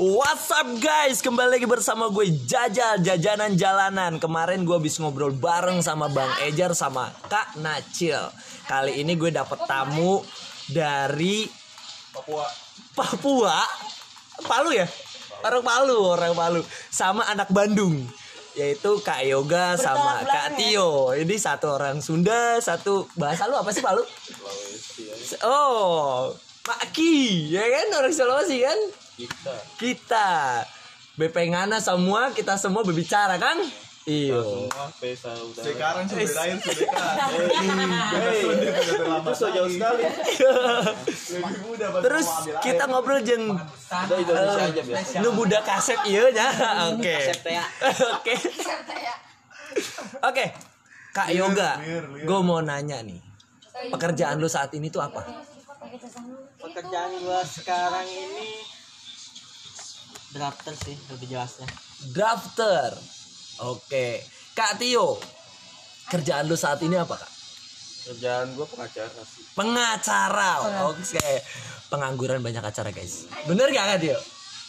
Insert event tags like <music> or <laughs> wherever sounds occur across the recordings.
What's up guys, kembali lagi bersama gue Jajal Jajanan Jalanan. Kemarin gue habis ngobrol bareng sama Bang Ejar sama Kak Nacil. Kali ini gue dapet tamu dari Papua. Papua? Palu ya? Orang Palu, orang Palu. Sama anak Bandung yaitu Kak Yoga sama Kak Tio. Ini satu orang Sunda, satu bahasa lu apa sih Palu? Oh, Pak Ki, ya kan? Orang Sulawesi kan? Kita. kita. BP Ngana semua kita semua berbicara kan? Udah. Sekarang sudah lain sudah <laughs> Hei, itu so jauh sekali. <laughs> lebih muda Bang. terus kita ngobrol jeng. Udah Indonesia aja biasa. nu budak kaset iya nya. Oke. <laughs> oke. Oke. Kak yoga gue mau nanya nih. Pekerjaan lu saat ini tuh apa? Pekerjaan gua sekarang ini drafter sih lebih jelasnya drafter oke kak Tio kerjaan lu saat ini apa kak Kerjaan gua pengacara sih. pengacara oke pengangguran banyak acara guys bener gak kak Tio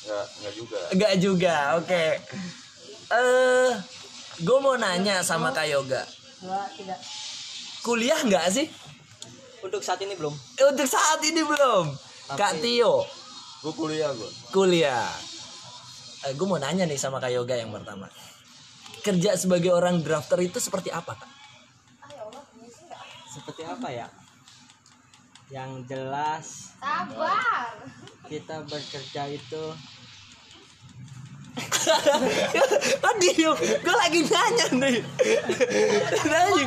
Enggak, enggak juga. Enggak juga, oke. Eh, gue mau nanya sama Kak Yoga. Kuliah nggak sih? untuk saat ini belum Untuk saat ini belum. Kak Tio, Gua kuliah gua. kuliah. Eh, gue mau nanya nih sama Kak Yoga yang pertama. Kerja sebagai orang drafter itu seperti apa, Kak? seperti apa ya yang jelas Sabar. kita bekerja itu <laughs> Tadi gue lagi nanya nih. Nanya,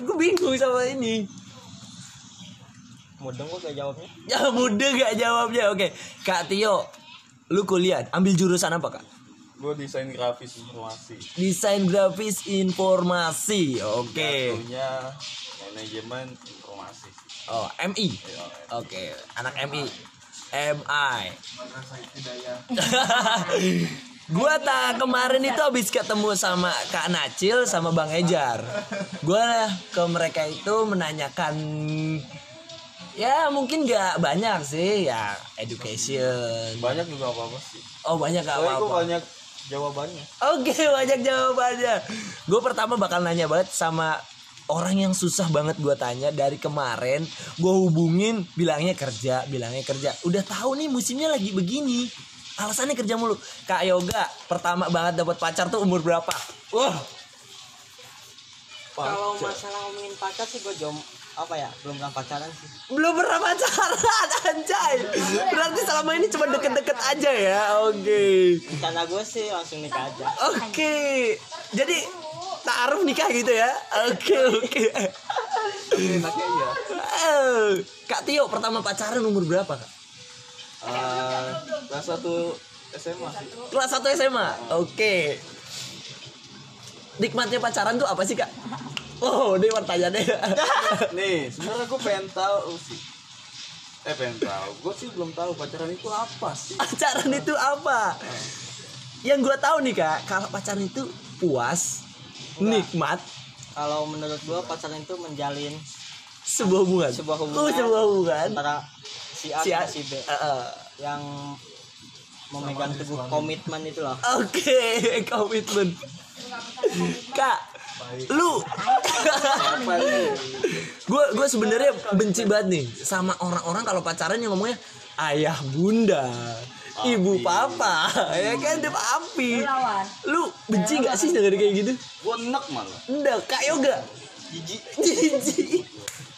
gue bingung sama ini. mudeng gua gak jawabnya Ya mudah gak jawabnya. Oke, Kak Tio, lu kuliah ambil jurusan apa kak? Gua desain grafis informasi. Desain grafis informasi. Oke. Satunya manajemen informasi. Oh, MI. Oke, anak MI. MI. <laughs> gua tak kemarin itu habis ketemu sama Kak Nacil sama Bang Ejar. Gua ke mereka itu menanyakan ya mungkin nggak banyak sih ya education. Banyak juga apa-apa sih. Oh banyak gak gua apa-apa. banyak jawabannya. Oke banyak jawabannya Gue pertama bakal nanya banget sama Orang yang susah banget gue tanya Dari kemarin Gue hubungin Bilangnya kerja Bilangnya kerja Udah tahu nih musimnya lagi begini Alasannya kerja mulu Kak Yoga Pertama banget dapat pacar tuh umur berapa? Wah kalau masalah ngomongin pacar sih gua jom apa ya belum pernah pacaran sih belum pernah pacaran <laughs> Anjay Berarti selama ini cuma deket-deket aja ya Oke rencana gue sih langsung nikah aja Oke Jadi Taruh nikah gitu ya Oke oke. Eh, Kak Tio pertama pacaran umur berapa kak? Eh, kelas satu SMA sih. Kelas 1 SMA. Oke. Nikmatnya pacaran tuh apa sih kak? Oh, ini pertanyaannya. <laughs> Nih, sebenarnya gue pengen tahu sih. Eh pengen tahu. Gue sih belum tahu pacaran itu apa sih. pacaran itu apa? Yang gue tahu nih kak, kalau pacaran itu puas, nikmat, kalau menurut gua pacaran itu menjalin sebuah hubungan. sebuah hubungan Oh, sebuah hubungan. antara si A Si A- sama si B Eh, eh. yang memegang teguh komitmen itu loh Oke, <laughs> komitmen. Kak, lu. Gue gue sebenarnya benci banget nih sama orang-orang kalau pacaran yang ngomongnya ayah bunda ibu papa. Ya kan dia api lu benci nggak sih dengan kayak gitu? Gue enak malah. enggak kak yoga. Jijik. jijik.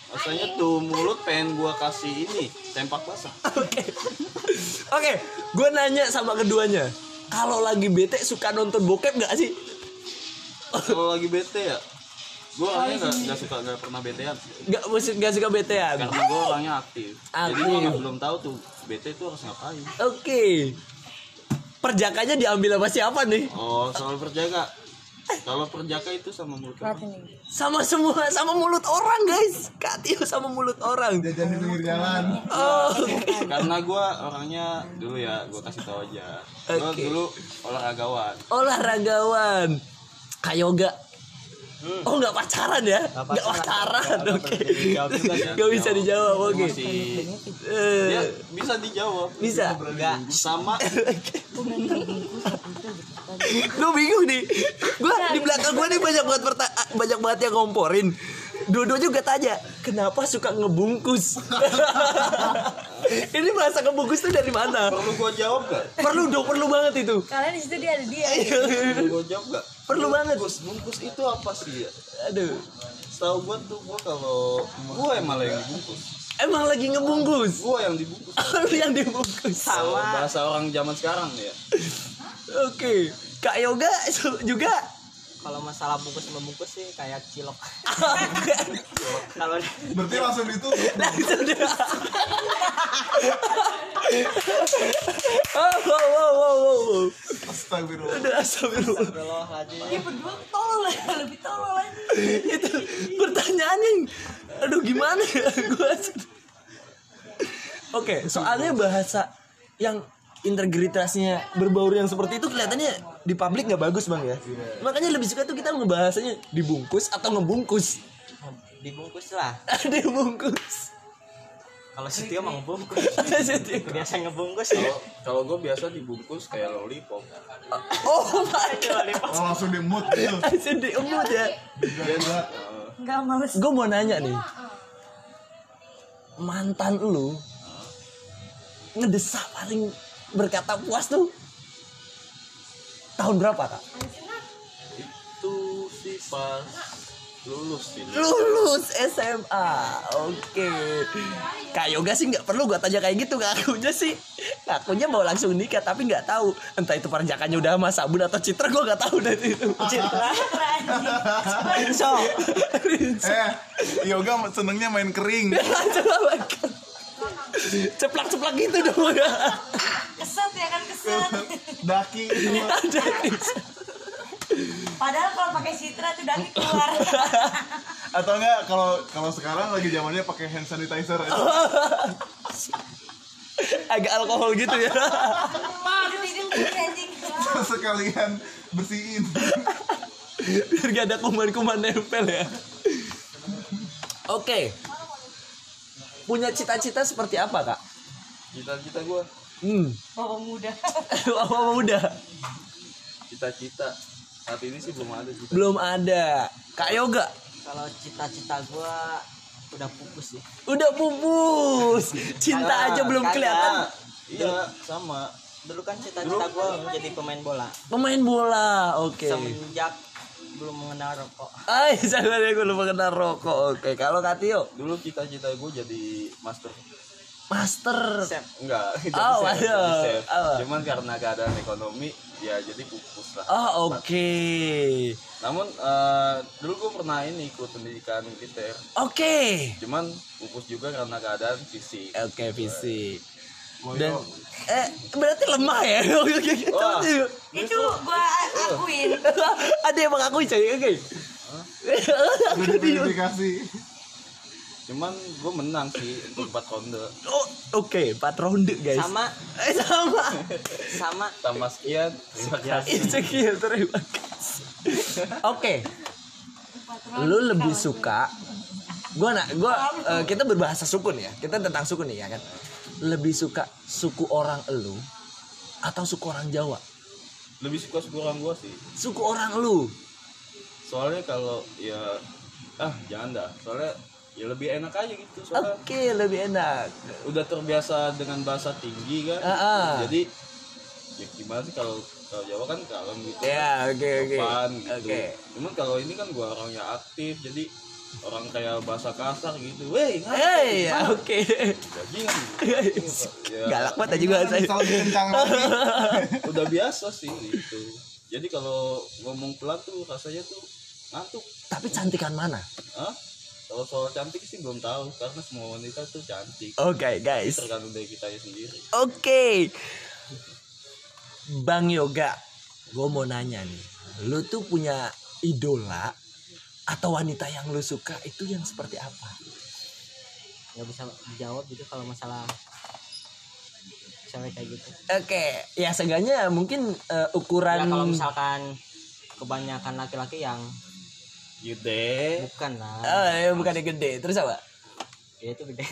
Rasanya tuh mulut pengen gua kasih ini tempak basah. oke. Oke gue nanya sama keduanya. Kalau lagi bete suka nonton bokep nggak sih Kalau lagi bete ya, gua orangnya nggak nggak suka nggak pernah betean. nggak musik nggak suka betean Karena gua orangnya aktif. Jadi Aktif. gua nggak- belum tahu tuh bete itu harus ngapain. oke perjakanya diambil sama siapa nih Oh, soal perjaka. Kalau perjaka itu sama mulut orang. sama semua sama mulut orang guys kak Tio sama mulut orang Jajan di pinggir jalan. oh Karena gua orangnya dulu ya, gua kasih tahu aja. Gua Oke. dulu olahragawan. olahragawan kak yoga Oh nggak pacaran ya? Nggak pacaran, oke. <laughs> Nggak bisa dijawab, oke. Masih Eh, ya bisa dijawab. Bisa. Enggak. Sama <laughs> Gue bingung nih. Gue di belakang gue nih banyak banget perta- banyak banget yang ngomporin. Dodo juga tanya, kenapa suka ngebungkus? <laughs> Ini bahasa ngebungkus tuh dari mana? perlu gua jawab gak? Perlu dong, perlu banget itu. Kalian di situ dia ada dia. Perlu gua jawab gak? Perlu banget. Bungkus, bungkus itu apa sih ya? Aduh. Setahu gua tuh gua kalau gua malah yang dibungkus. Emang lagi ngebungkus. Gua yang dibungkus. <laughs> Lu yang dibungkus. Kalau bahasa orang zaman sekarang ya. Oke. Kak Yoga juga Kalau masalah bungkus membungkus sih kayak cilok. Kalau Berarti langsung itu langsung dia. Oh, wow, wow, wow, wow. astagfirullah. Udah astagfirullah. Astagfirullahaladzim. Dia berdua tolol ya, lebih tolol lagi. itu pertanyaan yang aduh gimana ya gua oke soalnya bahasa yang integritasnya berbaur yang seperti itu kelihatannya di publik nggak bagus bang ya makanya lebih suka tuh kita ngebahasanya dibungkus atau ngebungkus Dibungkus lah. <laughs> dibungkus Kalau Setio mau ngebungkus. <laughs> Biasa ngebungkus ya. Kalau gua biasa dibungkus kayak lollipop. <laughs> oh my god Oh langsung di mood gitu. langsung diemut ya Gila. Enggak males. gue mau nanya nih mantan lu ngedesak paling berkata puas tuh tahun berapa kak? Itu sih pas lulus sih. Lulus SMA, oke. Kak Yoga sih nggak perlu gua tanya kayak gitu ngakunya sih, ngakunya mau langsung nikah tapi nggak tahu entah itu perjakannya udah sama Sabun atau Citra gua nggak tahu dari itu. Citra, So, Eh, yoga senengnya main kering. <laughs> coba makan. Ceplak-ceplak gitu dong ya. Keset ya kan keset. <laughs> <laughs> Daki Padahal kalau pakai citra tuh daki keluar. <laughs> Atau enggak kalau kalau sekarang lagi zamannya pakai hand sanitizer agak alkohol gitu ya. Itu sekalian bersihin. biar gak ada kuman-kuman nempel ya oke punya cita-cita seperti apa kak Cita-cita gua, hmm Bawa muda. apa <laughs> udah cita-cita saat ini sih belum ada cita. belum ada kak yoga kalau cita-cita gua udah pupus sih. udah pupus cinta aja belum Kagak. kelihatan Iya, sama. Dulu kan cita-cita gua menjadi pemain bola. pemain bola oke Semenjak belum mengenal rokok. Ay, jangan ya gue lupa kenal rokok. Oke, kalau Kak Tio, Dulu cita-cita gue jadi master. Master. Chef. Enggak, <laughs> jadi Oh, chef, chef. Oh. Cuman karena keadaan ekonomi, ya jadi pupus lah. Oh, oke. Namun eh, dulu gue pernah ini ikut pendidikan militer. Oke. Cuman pupus juga karena keadaan fisik. Oke, fisik. Dan eh berarti lemah ya? <laughs> Wah. Itu gua akuin. <laughs> Ada yang mengakui coy. Oke. Udah diverifikasi. Cuman gue menang sih untuk 4 ronde. Oh, oke, empat ronde guys. Sama Eh, sama. sama Tambah sekian, terima kasih. Insecure terima kasih. Oke. Lu lebih suka gua nak gua eh, kita berbahasa sukun ya. Kita tentang sukun nih ya kan. Lebih suka suku orang elu atau suku orang Jawa? Lebih suka suku orang gue sih. Suku orang lu. Soalnya kalau ya ah jangan dah. Soalnya ya lebih enak aja gitu. Soalnya Oke, lebih enak. udah terbiasa dengan bahasa tinggi kan. Ah, ah. Jadi ya gimana sih kalau kalau Jawa kan kalem gitu. Ya, oke oke. gitu. Oke. Cuman kalau ini kan gua orangnya aktif jadi orang kayak bahasa kasar gitu. Weh, Hei, ya, oke. bajingan. Ya, <laughs> Galak banget aja gua saya. <laughs> Udah biasa sih gitu. Jadi kalau ngomong pelan tuh rasanya tuh ngantuk. Tapi cantikan mana? Hah? Kalau soal cantik sih belum tahu karena semua wanita tuh cantik. Oke, guys. Tergantung dari kita sendiri. Oke. Bang Yoga, gue mau nanya nih. Lu tuh punya idola atau wanita yang lu suka itu yang seperti apa? nggak bisa dijawab gitu kalau masalah cewek kayak gitu. Oke, ya seenggaknya mungkin Ya ukuran kalau misalkan kebanyakan laki-laki yang Gede. bukan lah Oh, ya, bukan yang gede. Terus apa? ya itu gede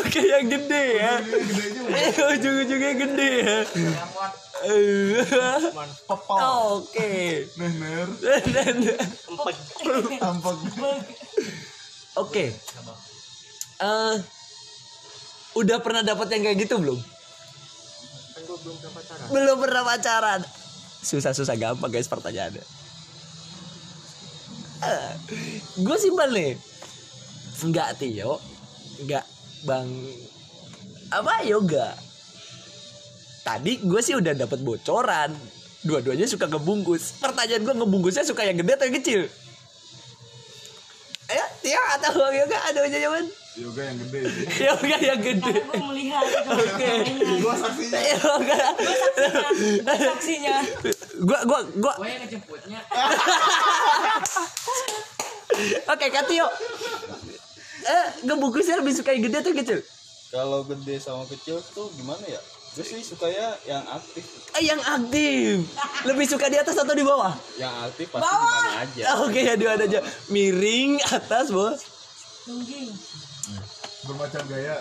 Oke, yang gede ya. Ujung-ujungnya gede ya. Eh. Oke. Nener. Oke. Tampak. Eh, udah pernah dapat yang kayak gitu belum? Gue belum pernah pacaran. Susah-susah gampang guys pertanyaannya. Eh, gue simpel nih. Enggak Tio. Enggak Bang apa yoga. Tadi gue sih udah dapat bocoran. Dua-duanya suka ngebungkus. Pertanyaan gue ngebungkusnya suka yang gede atau yang kecil? Ayo, Tio atau Bang Yoga ada jawaban? Yoga yang gede sih. <laughs> Yoga yang gede. Karena gue melihat <laughs> Oke. Gua saksinya. Yoga. Gue saksinya Gua gua gua gue yang ngejemputnya <laughs> Oke, Katio. Eh, ngebungkusnya lebih suka yang gede atau kecil? Kalau gede sama kecil tuh gimana ya? Gue sih sukanya yang aktif. Eh, yang aktif. Lebih suka di atas atau di bawah? Yang aktif pasti di mana aja. Oke, ya dua aja. Miring atas, Bos. Nungging Bermacam gaya.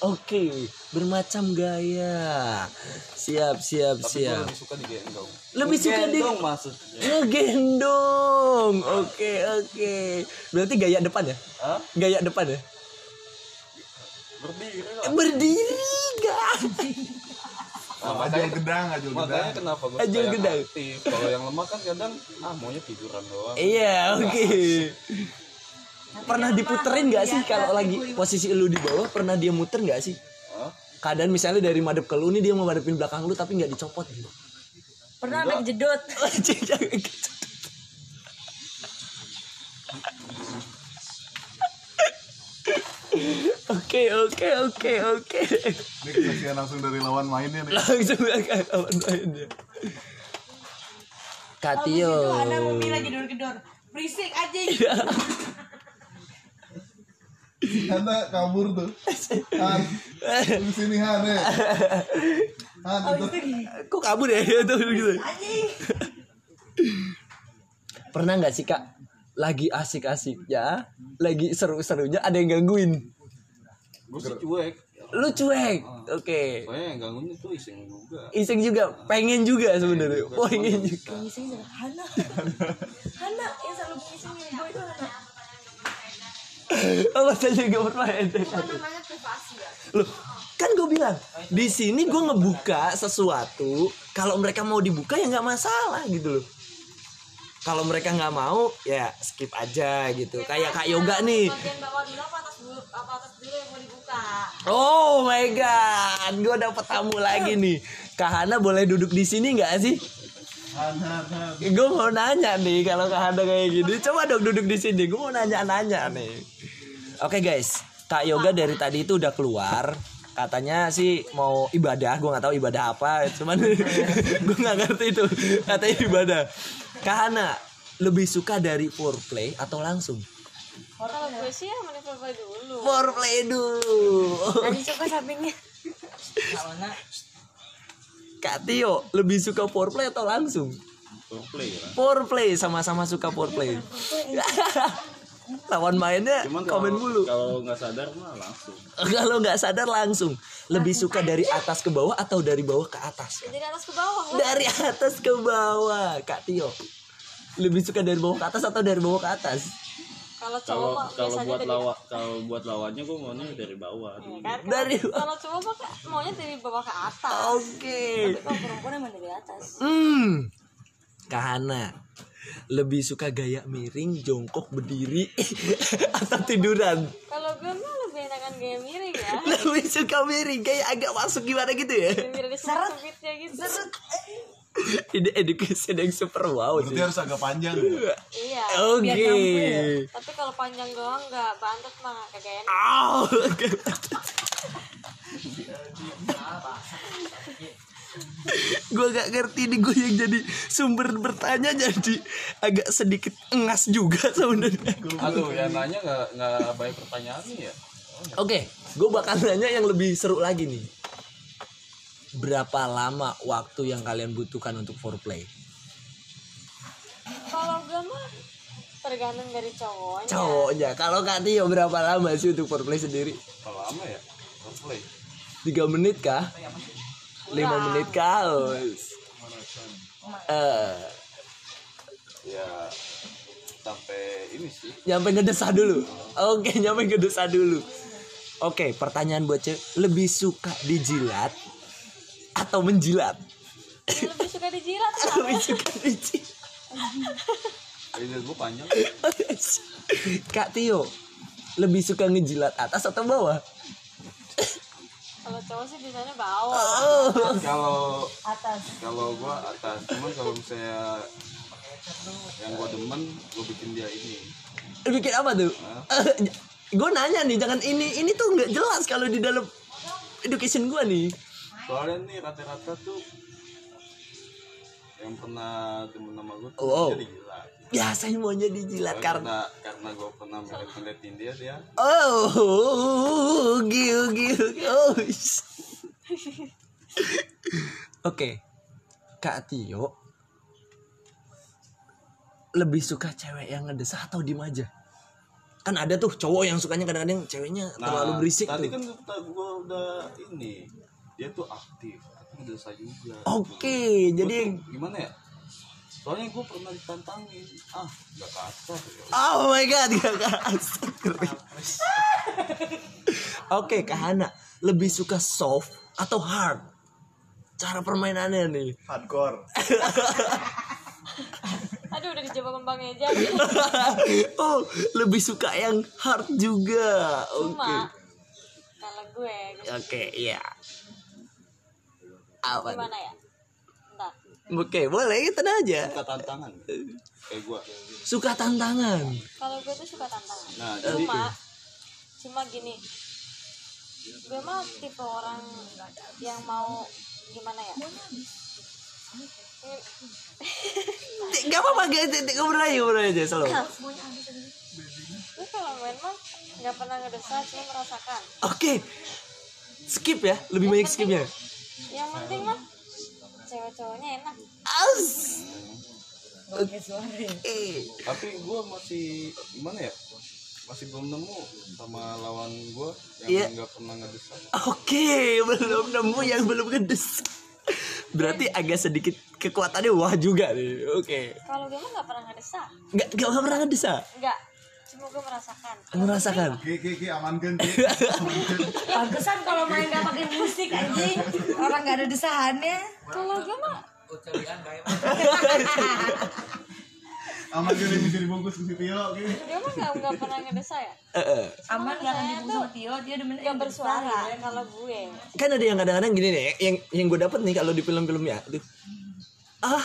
Oke, bermacam gaya. Siap, siap, Tapi siap. lebih suka digendong. Lebih suka di Digendong maksudnya. ngegendong. Oke, oke. Berarti gaya depan ya? Hah? Gaya depan ya? Berdiri lah. Berdiri, guys. Nah, Ajul makanya, gedang, ajul gedang. makanya kenapa gue Ajul gedang. aktif. Kalau yang lemah kan kadang ah maunya tiduran doang. Iya, oke. Pernah diputerin nggak sih kalau lagi posisi lu di bawah pernah dia muter nggak sih? Hah? Keadaan misalnya dari madep ke lu nih dia mau madepin belakang lu tapi nggak dicopot gitu. Pernah sampai kejedot <laughs> Oke oke oke oke. Ini kesaksian langsung dari lawan mainnya nih. Langsung akan lawan mainnya. Katio. Anak lagi gedor-gedor Berisik aja Karena kabur tuh. Han, di sini Han ya. Han itu. Abis itu Kok kabur ya <laughs> itu gitu. Anjing Pernah nggak sih kak? Lagi asik-asiknya, lagi seru-serunya ada yang gangguin. Gue sih cuek. Lu cuek. Oke. Soalnya yang gangguin itu iseng juga. Iseng juga, pengen juga sebenarnya. Pengen juga. Ngising siapa? Hana Hana yang selalu ngisingin gue itu Hana Apa saja gak bermain namanya privasi ya Loh, kan gue bilang di sini gue ngebuka sesuatu. Kalau mereka mau dibuka ya nggak masalah gitu loh. Kalau mereka nggak mau ya skip aja gitu. Kayak kak yoga nih. Bagian bawah dulu apa atas dulu Apa atas dulu yang mau dibuka Oh my god, gue dapet tamu lagi nih. Kak Hana boleh duduk di sini nggak sih? Gue mau nanya nih kalau Kak Hana kayak gini. Coba dong duduk di sini. Gue mau nanya-nanya nih. Oke guys, Kak Yoga dari tadi itu udah keluar. Katanya sih mau ibadah. Gue nggak tahu ibadah apa. Cuman <laughs> gue nggak ngerti itu. Katanya ibadah. Kak Hana lebih suka dari foreplay atau langsung? Kalau gue sih yang mencoba dulu. Foreplay dulu. Tadi suka sampingnya mana Kak Tio lebih suka foreplay atau langsung? Foreplay lah. Foreplay sama-sama suka foreplay. Lawan mainnya Cuman komen kalau mulu. kalau nggak sadar mah langsung. <laughs> Kalau nggak sadar langsung lebih suka dari atas ke bawah atau dari bawah ke atas? Jadi atas ke bawah lah. Dari atas ke bawah, Kak Tio. Lebih suka dari bawah ke atas atau dari bawah ke atas? Kalau cowok Kalau buat dari lawa kalau buat lawannya gue maunya dari bawah dulu. kan? Dari Kalau cowok mah maunya dari bawah ke atas. Oke. Kalau perempuan emang dari atas Hmm. Kak Hana lebih suka gaya miring, jongkok, berdiri <laughs> atau tiduran? Kalau gue mah lebih enakan gaya miring ya. <laughs> Lebih suka miring, kayak agak masuk gimana gitu ya? Gaya sempitnya gitu. <laughs> Ini education yang super wow sih. Berarti harus agak panjang. ya? Iya. Oke. Tapi kalau panjang doang nggak bantet mah kagak enak. Gue gak ngerti nih gue yang jadi sumber bertanya jadi agak sedikit engas juga sebenarnya. Aduh, yang nanya nggak nggak baik pertanyaannya ya. Oke, gue bakal nanya yang lebih seru lagi nih. berapa lama waktu yang kalian butuhkan untuk foreplay? Kalau gue mah tergantung dari cowoknya. Cowoknya. Kalau Kak Tio berapa lama sih untuk foreplay sendiri? Kalau lama ya, play. Tiga menit kah? Lima menit kah? Oh, Eh, Ya sampai ini sih. nyampe ngedesah dulu. Oke, nyampe ngedesah dulu. Oke, pertanyaan buat cewek, lebih suka dijilat atau menjilat? Lebih suka dijilat. lebih suka dijilat. Lidah gue panjang. Kak Tio, lebih suka ngejilat atas atau bawah? Kalau cowok sih biasanya bawah. <laughs> Oh. Kalau atas kalau gue atas, cuman kalau misalnya yang gue demen, gue bikin dia ini. Bikin apa tuh? gue nanya nih, jangan ini ini tuh nggak jelas kalau di dalam education gue nih. Soalnya nih rata-rata tuh yang pernah demen sama gue tuh Wow. jadi gila. Ya saya maunya dijilat karena karena karena gue pernah melihat-lihatin dia dia Oh, giu giu. Oh. Oke. Kak Tio lebih suka cewek yang ngedesah atau diem aja? Kan ada tuh cowok yang sukanya kadang-kadang ceweknya terlalu berisik Nah, tadi tuh. kan gue udah ini dia tuh aktif tapi dosa juga Oke, Gua jadi tuh gimana ya soalnya gue pernah ditantangin ah gak kasar ya Oh my god, gak kasar. Oke, Kak Hana lebih suka soft atau hard? Cara permainannya nih. hardcore <laughs> Aduh udah dijawab kembang aja. <laughs> oh, lebih suka yang hard juga. Oke. Cuma kalau gue Oke, iya. Apa? nih? gimana ya? Oke, boleh tenang aja. suka tantangan kayak gue Suka tantangan. Kalau gue tuh suka tantangan. nah jadi Cuma cuma gini. Gue mah tipe orang yang mau gimana ya? Gak apa-apa, gak ngobrol aja, ngobrol aja selalu. Gue kalau main mah nggak pernah ngedesah, cuma merasakan. Oke. Skip ya, lebih banyak skipnya. Yang penting mah cewek cowoknya enak. Aus. Eh. tapi gue masih gimana ya masih belum nemu sama lawan gue yang nggak pernah ngedesak Oke, belum nemu yang belum gedes. Berarti agak sedikit kekuatannya wah juga nih. Oke. Kalau gue mah nggak pernah ngedesah. Nggak nggak nggak pernah ngedesa. Enggak. Gue merasakan. Merasakan. ki ki ki amankan ki pantesan kalau main nggak pakai musik anjing orang nggak ada desahannya Kalau gue mah <laughs> amankan yang bisa dibungkus ke si Tio dia mah nggak nggak pernah ngedesah ya. Aman nggak akan dibungkus sama Tio dia demen Nggak bersuara kalau gue. Kan ada yang kadang-kadang gini nih, yang yang gue dapet nih kalau di film-film ya, tuh. Ah,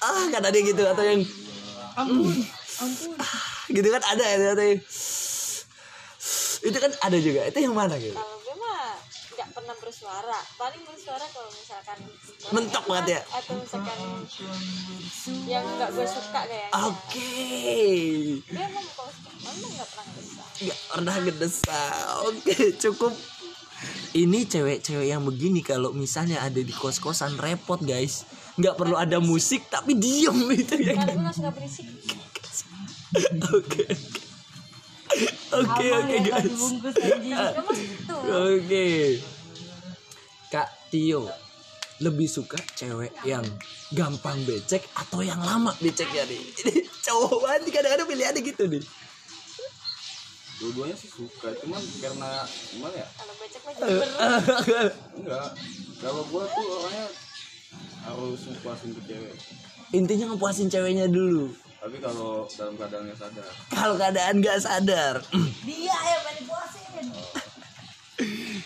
ah kan ada yang gitu atau yang ampun ampun gitu kan ada ya yang itu kan ada juga itu yang mana gitu Kalau gue mah nggak pernah bersuara. Paling bersuara kalau misalkan Mentok banget ya? Atau misalkan yang nggak gue suka kayaknya. oke Dia emang kalau emang nggak pernah ngedesah. nggak pernah oke cukup ini cewek-cewek yang begini kalau misalnya ada di kos-kosan repot guys nggak perlu ada musik tapi diem itu ya Karena gue nggak suka berisik. <laughs> oke oke oke ya guys <laughs> gitu. Oke. Kak Tio lebih suka cewek yang gampang becek atau yang lama beceknya nih? <laughs> Ini cowok banget kadang-kadang pilihannya gitu nih. dua-duanya sih suka cuman karena gimana ya Kalau becek mah jember. enggak kalau gue tuh orangnya harus ngepuasin ke cewek Intinya ngepuasin ceweknya dulu. Tapi kalau dalam keadaannya sadar. Kalau keadaan gak sadar. <clears throat> dia yang pengen puasin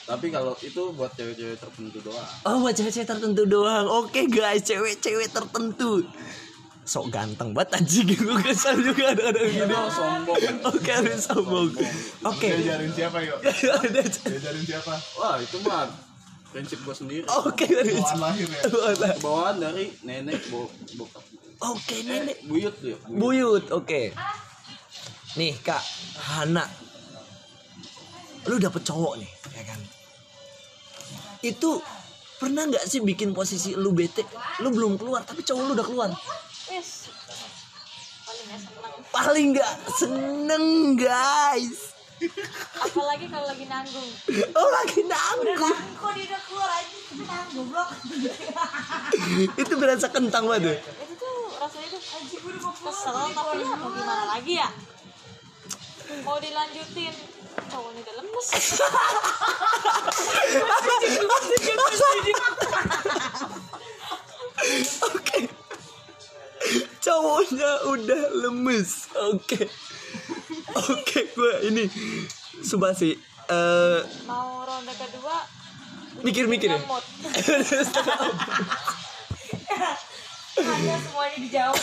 tapi kalau itu buat cewek-cewek tertentu doang. Oh buat cewek-cewek tertentu doang. Oke guys, cewek-cewek tertentu. Sok ganteng banget anjing. <laughs> Gue kesal juga ada ada gini. <laughs> sombong. Oke harus sombong. Oke. diajarin siapa yuk? <laughs> Ada- diajarin siapa? Wah itu mah prinsip gue sendiri. Oke dari bawaan lahir ya? Bawaan dari nenek bo bokap Oke nenek. eh, buyut dia Buyut, oke. Nih kak, Hana, lu dapet cowok nih, ya kan? Itu pernah nggak sih bikin posisi lu bete lu belum keluar tapi cowok lu udah keluar. Paling gak seneng. paling nggak seneng guys Apalagi kalau lagi nanggung. oh lagi nanggung Kok dia udah keluar aja Itu kan goblok itu berasa kentang banget ya? Tuh rasanya tuh kesel tapi ya mau gimana lagi ya? Mau dilanjutin cowoknya udah lemes. Oke. Cowoknya udah lemes. Oke. Oke, gue ini Subasi eh Mau ronde kedua mikir-mikir ya. <laughs> Hanya semuanya dijawab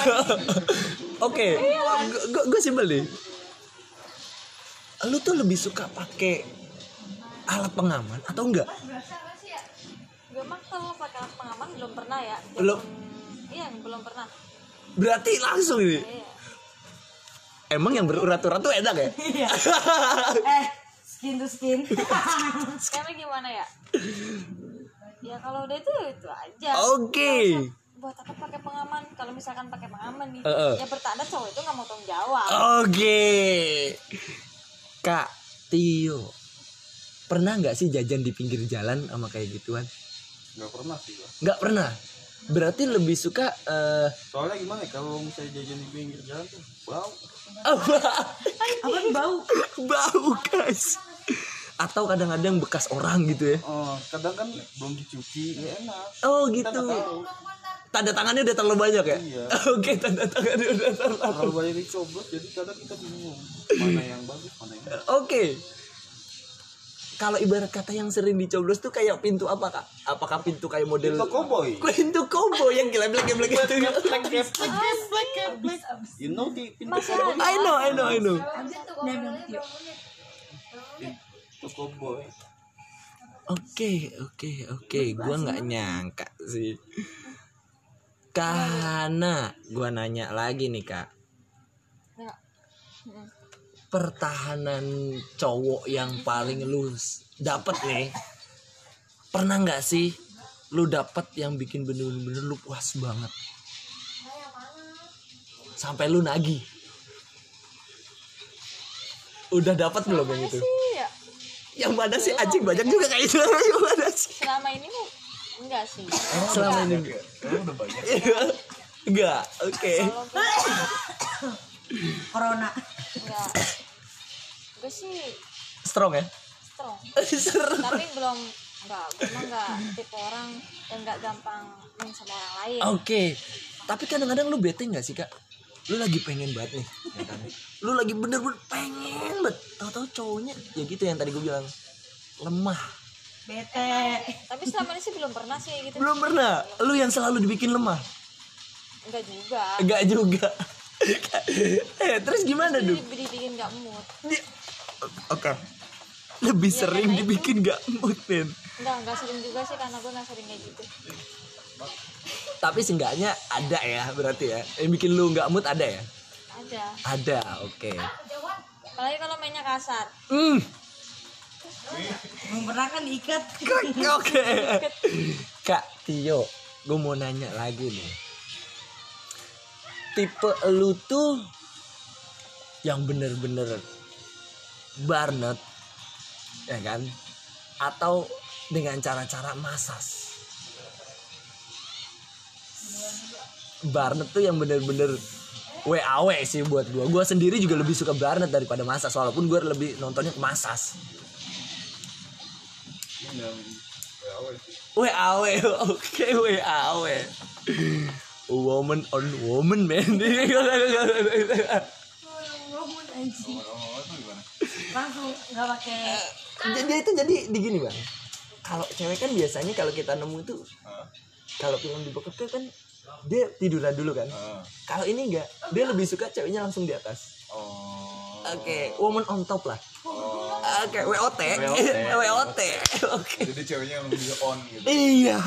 <laughs> Oke, gue gue simpel deh. Lu tuh lebih suka pakai alat pengaman atau enggak? Gue mah kalau pakai alat pengaman belum pernah ya. Belum. Iya, belum pernah. Berarti langsung ini. Iya. Emang yang berurat-urat tuh enak ya? <laughs> Iya <laughs> Eh Skin to skin Skemnya gimana ya? Ya kalau udah itu itu aja. Oke. Buat apa pakai pengaman? Kalau misalkan pakai pengaman nih, Heeh. ya bertanda cowok itu nggak mau tanggung jawab. Oke. Kak Tio. Pernah nggak sih jajan di pinggir jalan sama kayak gituan? Gak pernah sih gua. Nggak pernah. Berarti lebih suka eh Soalnya gimana ya, kalau misalnya jajan di pinggir jalan tuh bau. <laughs> Apa nih bau bau guys. Atau kadang-kadang bekas orang gitu ya. Oh, kadang kan belum dicuci, ya enak. Oh Kita gitu. Tanda tangannya udah terlalu banyak ya? Iya. <laughs> Oke, tanda tangannya udah terlalu. Terlalu banyak dicoblos, jadi kadang kita bingung mana yang bagus, mana yang Oke. Kalau ibarat kata yang sering dicoblos tuh kayak pintu apa kak? Apakah pintu kayak model Pintu koboi. <laughs> Pintu kobo yang gila gila gila gitu. You know di pintu koboi. I know, I know, I know. Pintu koboi. Oke, oke, oke. Gua nggak nyangka sih. Karena gua nanya lagi nih kak. Ya. Pertahanan cowok yang paling lu dapet nih. Pernah nggak sih lu dapet yang bikin bener-bener lu puas banget? Sampai lu nagih. Udah dapat belum yang itu? Iya. Yang mana sih anjing banyak juga kayak itu. <laughs> Yang mana sih? Selama ini enggak sih. Selama ini Emang udah banyak. enggak. Oke. Corona enggak. Gue sih Strong ya? strong. Tapi belum enggak, gue mah enggak tipe orang yang enggak gampang main sama orang lain. Oke. Tapi kadang-kadang lu bete nggak sih kak? Lu lagi pengen banget nih, ya kan? Lu lagi bener-bener pengen banget. Tahu-tahu cowoknya ya gitu yang tadi gue bilang lemah. Bete Tapi selama ini sih belum pernah sih gitu. Belum pernah. Lu yang selalu dibikin lemah. Enggak juga. Enggak juga. <laughs> eh terus gimana Jadi dong? dibikin enggak mood. Oke. Lebih sering dibikin gak mood. Enggak, enggak sering juga sih karena gue enggak sering kayak gitu. Tapi seenggaknya ada ya berarti ya. Yang bikin lu gak mood ada ya? Ada. Ada, oke. Apalagi kalau mainnya kasar. Hmm. Belum pernah kan diikat Oke. Kak Tio, gue mau nanya lagi nih. Tipe lu tuh yang bener-bener barnet, ya kan? Atau dengan cara-cara masas? Barnet tuh yang bener-bener WAW sih buat gue. Gue sendiri juga lebih suka Barnet daripada masas, walaupun gue lebih nontonnya ke masas. WAW, oke WAW. Woman on woman man. <laughs> Langsung gak pakai jadi itu jadi di gini bang. Kalau cewek kan biasanya kalau kita nemu itu kalau film di kan dia tiduran dulu kan. Kalau ini enggak, dia lebih suka ceweknya langsung di atas. Oh. Oke, woman on top lah. Oke, WOT. WOT. Oke. Jadi ceweknya yang lebih on gitu. Iya.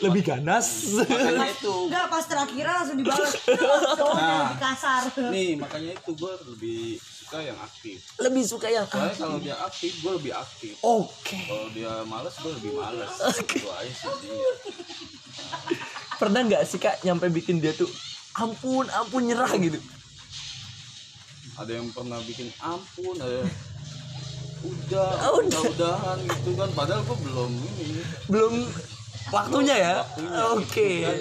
Lebih ganas. Makanya itu. Enggak pas terakhir langsung dibalas <laughs> Cowoknya Nah. lebih kasar Nih, makanya itu gue lebih suka yang aktif Lebih suka yang soalnya kalau dia aktif gue lebih aktif Oke. kalau dia males gue lebih males itu aja sih dia. Pernah nggak sih kak nyampe bikin dia tuh ampun ampun nyerah gitu? ada yang pernah bikin ampun ada udah Ah, udah. udah udahan gitu kan padahal gue belum ini Belum waktunya ya? Oke. gitu kan.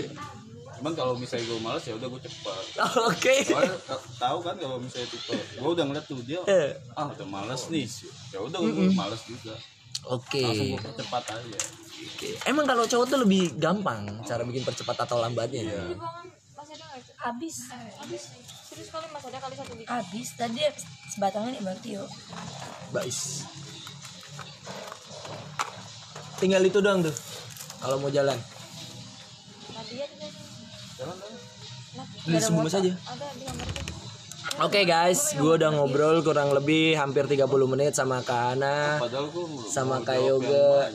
cuman kalau misalnya gue males ya udah gue cepat Oke. soalnya ta- tahu kan kalau misalnya tipe gue udah ngeliat tuh dia Eh. ah udah males nih ya udah gue males juga Oke. langsung gue percepat aja Oke. Emang kalau cowok tuh lebih gampang cara bikin percepat atau lambatnya? Iya. Habis. Habis. Serius kali mas ada kali satu bikin. Habis. Tadi sebatangnya nih Bang Tio. Bais. Tinggal itu doang tuh. Kalau mau jalan. Nadia juga jalan dong Beli sebungkus aja. Ada di kamar itu. Oke guys, gue udah ngobrol kurang lebih hampir 30 menit sama Kak Ana. Sama Kak Yoga.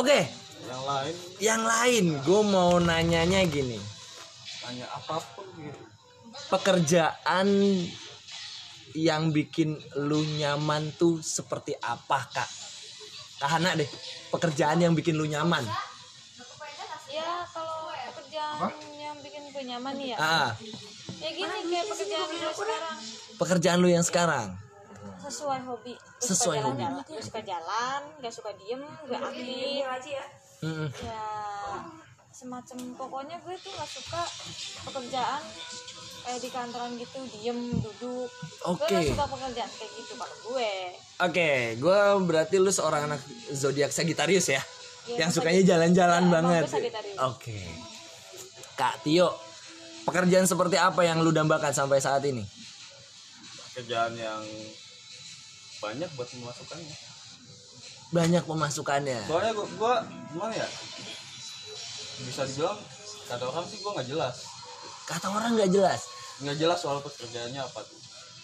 Oke, yang lain yang lain gue mau nanyanya gini. tanya apa pun gitu Pekerjaan yang bikin lu nyaman tuh seperti apa kak? Kak Hana deh, pekerjaan yang bikin lu nyaman. Ya kalau pekerjaan yang bikin gue nyaman nih ya. Ah, Ya gini kayak pekerjaan gue sekarang pekerjaan lu yang sekarang. sesuai hobi. Gue Sesuai suka hobi. Gue suka jalan, gak suka diem, gak aktif. Mm-mm. Ya semacam pokoknya gue tuh gak suka pekerjaan kayak di kantoran gitu diem duduk. Gue Oke. gak suka pekerjaan kayak gitu kalau gue. Oke, gue berarti lu seorang anak zodiak Sagittarius ya, Iya, yang gue sukanya jalan-jalan emang banget. gue. Oke, Kak Tio, pekerjaan seperti apa yang lu dambakan sampai saat ini? kerjaan yang banyak buat pemasukannya Banyak pemasukannya. soalnya gua, gua gimana ya bisa dibilang kata orang sih gua nggak jelas Kata orang nggak jelas. nggak jelas soal pekerjaannya apa tuh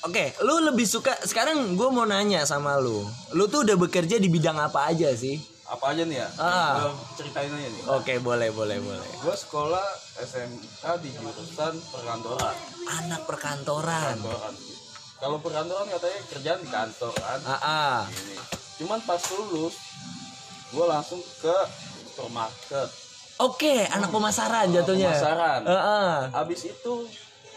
Oke, lu lebih suka sekarang gue mau nanya sama lu. Lu tuh udah bekerja di bidang apa aja sih? apa aja nih ya Ah. Gua ceritain aja nih Oke, boleh, boleh, boleh. gua sekolah SMK di jurusan perkantoran Anak perkantoran. perkantoran kalau perkantoran katanya kerjaan di kantor kan Ah, ah. cuman pas lulus gua langsung ke supermarket Oke, anak pemasaran jatuhnya. pemasaran. Ah, ah. habis itu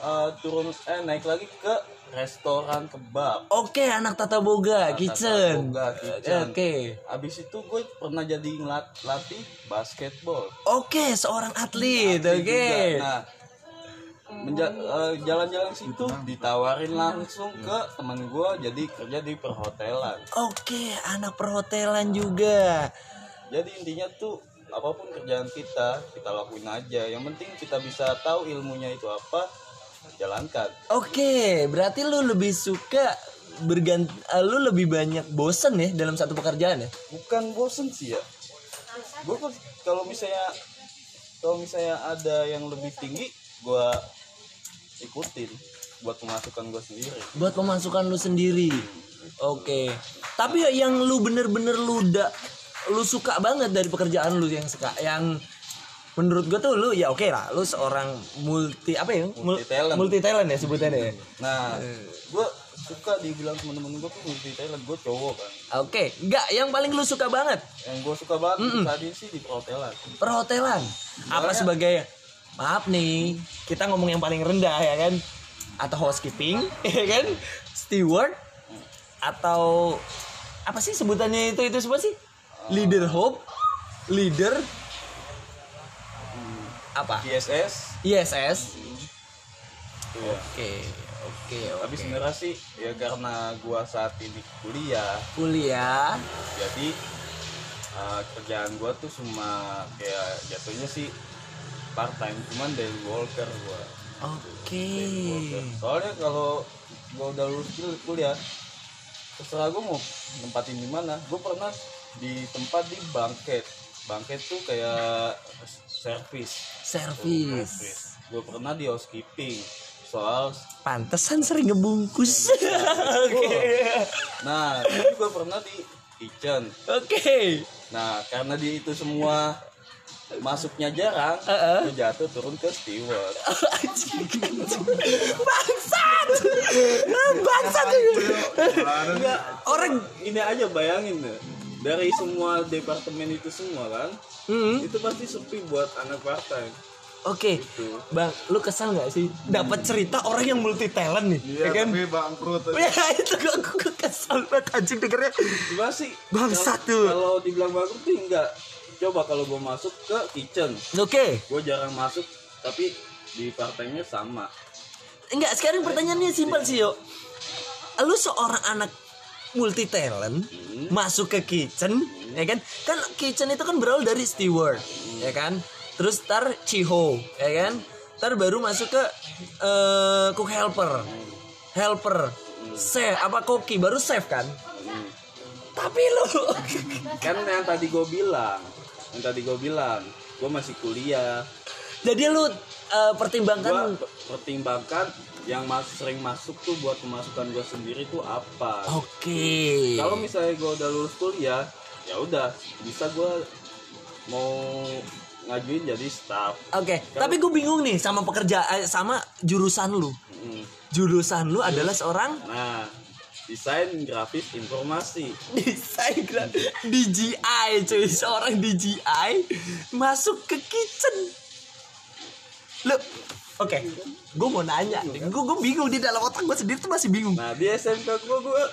eh, turun eh naik lagi ke restoran kebab Oke, anak tata boga, kitchen. boga, kitchen. Oke. Habis itu gue pernah jadi ngelat latih basketball. Oke, seorang atlet. Oke. juga. Nah, eh, jalan-jalan situ ditawarin langsung ke teman gue jadi kerja di perhotelan. Oke, anak perhotelan juga. Jadi intinya tuh apa pun kerjaan kita kita lakuin aja. Yang penting kita bisa tahu ilmunya itu apa, jalankan. Oke, berarti lu lebih suka berganti lu lebih banyak bosen ya dalam satu pekerjaan ya? Bukan bosen sih ya. Gue kalau misalnya kalau misalnya ada yang lebih tinggi, gue ikutin buat pemasukan gue sendiri. Buat pemasukan lu sendiri. Oke. Tapi ya yang lu bener-bener lu udah lu suka banget dari pekerjaan lu yang suka yang menurut gue tuh lu ya oke lah lu seorang multi apa ya? Mul- Multi talent. multi talent ya sebutannya ya? Nah, gue suka dibilang temen-temen gue tuh multi talent, gue cowok kan. oke nggak yang paling lu suka banget? Yang gue suka banget saat ini sih di perhotelan. perhotelan? Apa sebagai maaf nih kita ngomong yang paling rendah ya kan? Atau housekeeping <laughs> ya kan? Steward? Atau apa sih sebutannya itu itu semua sih leader hope leader apa? ISS, ISS tuh ya. oke oke Tapi sebenarnya sih ya karena gue saat ini kuliah, kuliah. Jadi uh, kerjaan gue tuh cuma kayak jatuhnya sih part time cuman daily worker gue oke. Soalnya kalau gue udah lulus kul- kuliah terserah gue mau nempatin di mana. Gue pernah di tempat di bangket. Bangket tuh kayak servis servis gue pernah di housekeeping. Soal pantesan sering ngebungkus. <laughs> Nah gue juga pernah di kitchen. Oke. Nah karena di itu semua masuknya jarang Heeh. lu jatuh turun ke steward. <laughs> Bangsat. <laughs> Bangsat. Orang ini aja bayangin deh dari semua departemen itu semua kan? Hmm, itu pasti sepi buat anak partai oke. Bang lu kesal nggak sih? Dapat cerita orang yang multi talent nih Iya, ya kan? tapi bangkrut. ya <laughs> itu gue gue kesal banget anjing dengernya. Gimana sih? Bangsat Kalau- tuh. kalau dibilang bangkrut tuh enggak coba kalau gue masuk ke kitchen. Oke. Gue jarang masuk tapi di partainya sama. Enggak sekarang pertanyaannya simpel sih yo. Lu seorang anak multi talent masuk ke kitchen ya kan? Kan kitchen itu kan berawal dari steward ya kan? Terus tar ciho ya kan? Tar baru masuk ke eh, cook helper. Helper. Chef apa koki baru chef kan? Tapi lu <laughs> kan yang tadi gue bilang yang tadi gue bilang gue masih kuliah. Jadi lu gue pertimbangkan pertimbangkan yang mas sering masuk tuh buat pemasukan gue sendiri tuh apa? Oke. Kalau misalnya gue udah lulus kuliah ya udah bisa gue mau ngajuin jadi staff. Oke, tapi gue bingung nih sama pekerjaan sama jurusan lu. Mm. Jurusan lu adalah seorang? Nah desain grafis informasi. Desain gra- DJI, cuy, seorang DJI masuk ke kitchen. Lu, oke, gue mau nanya gue gue bingung di dalam otak gue sendiri tuh masih bingung. Nah di SMK gue gue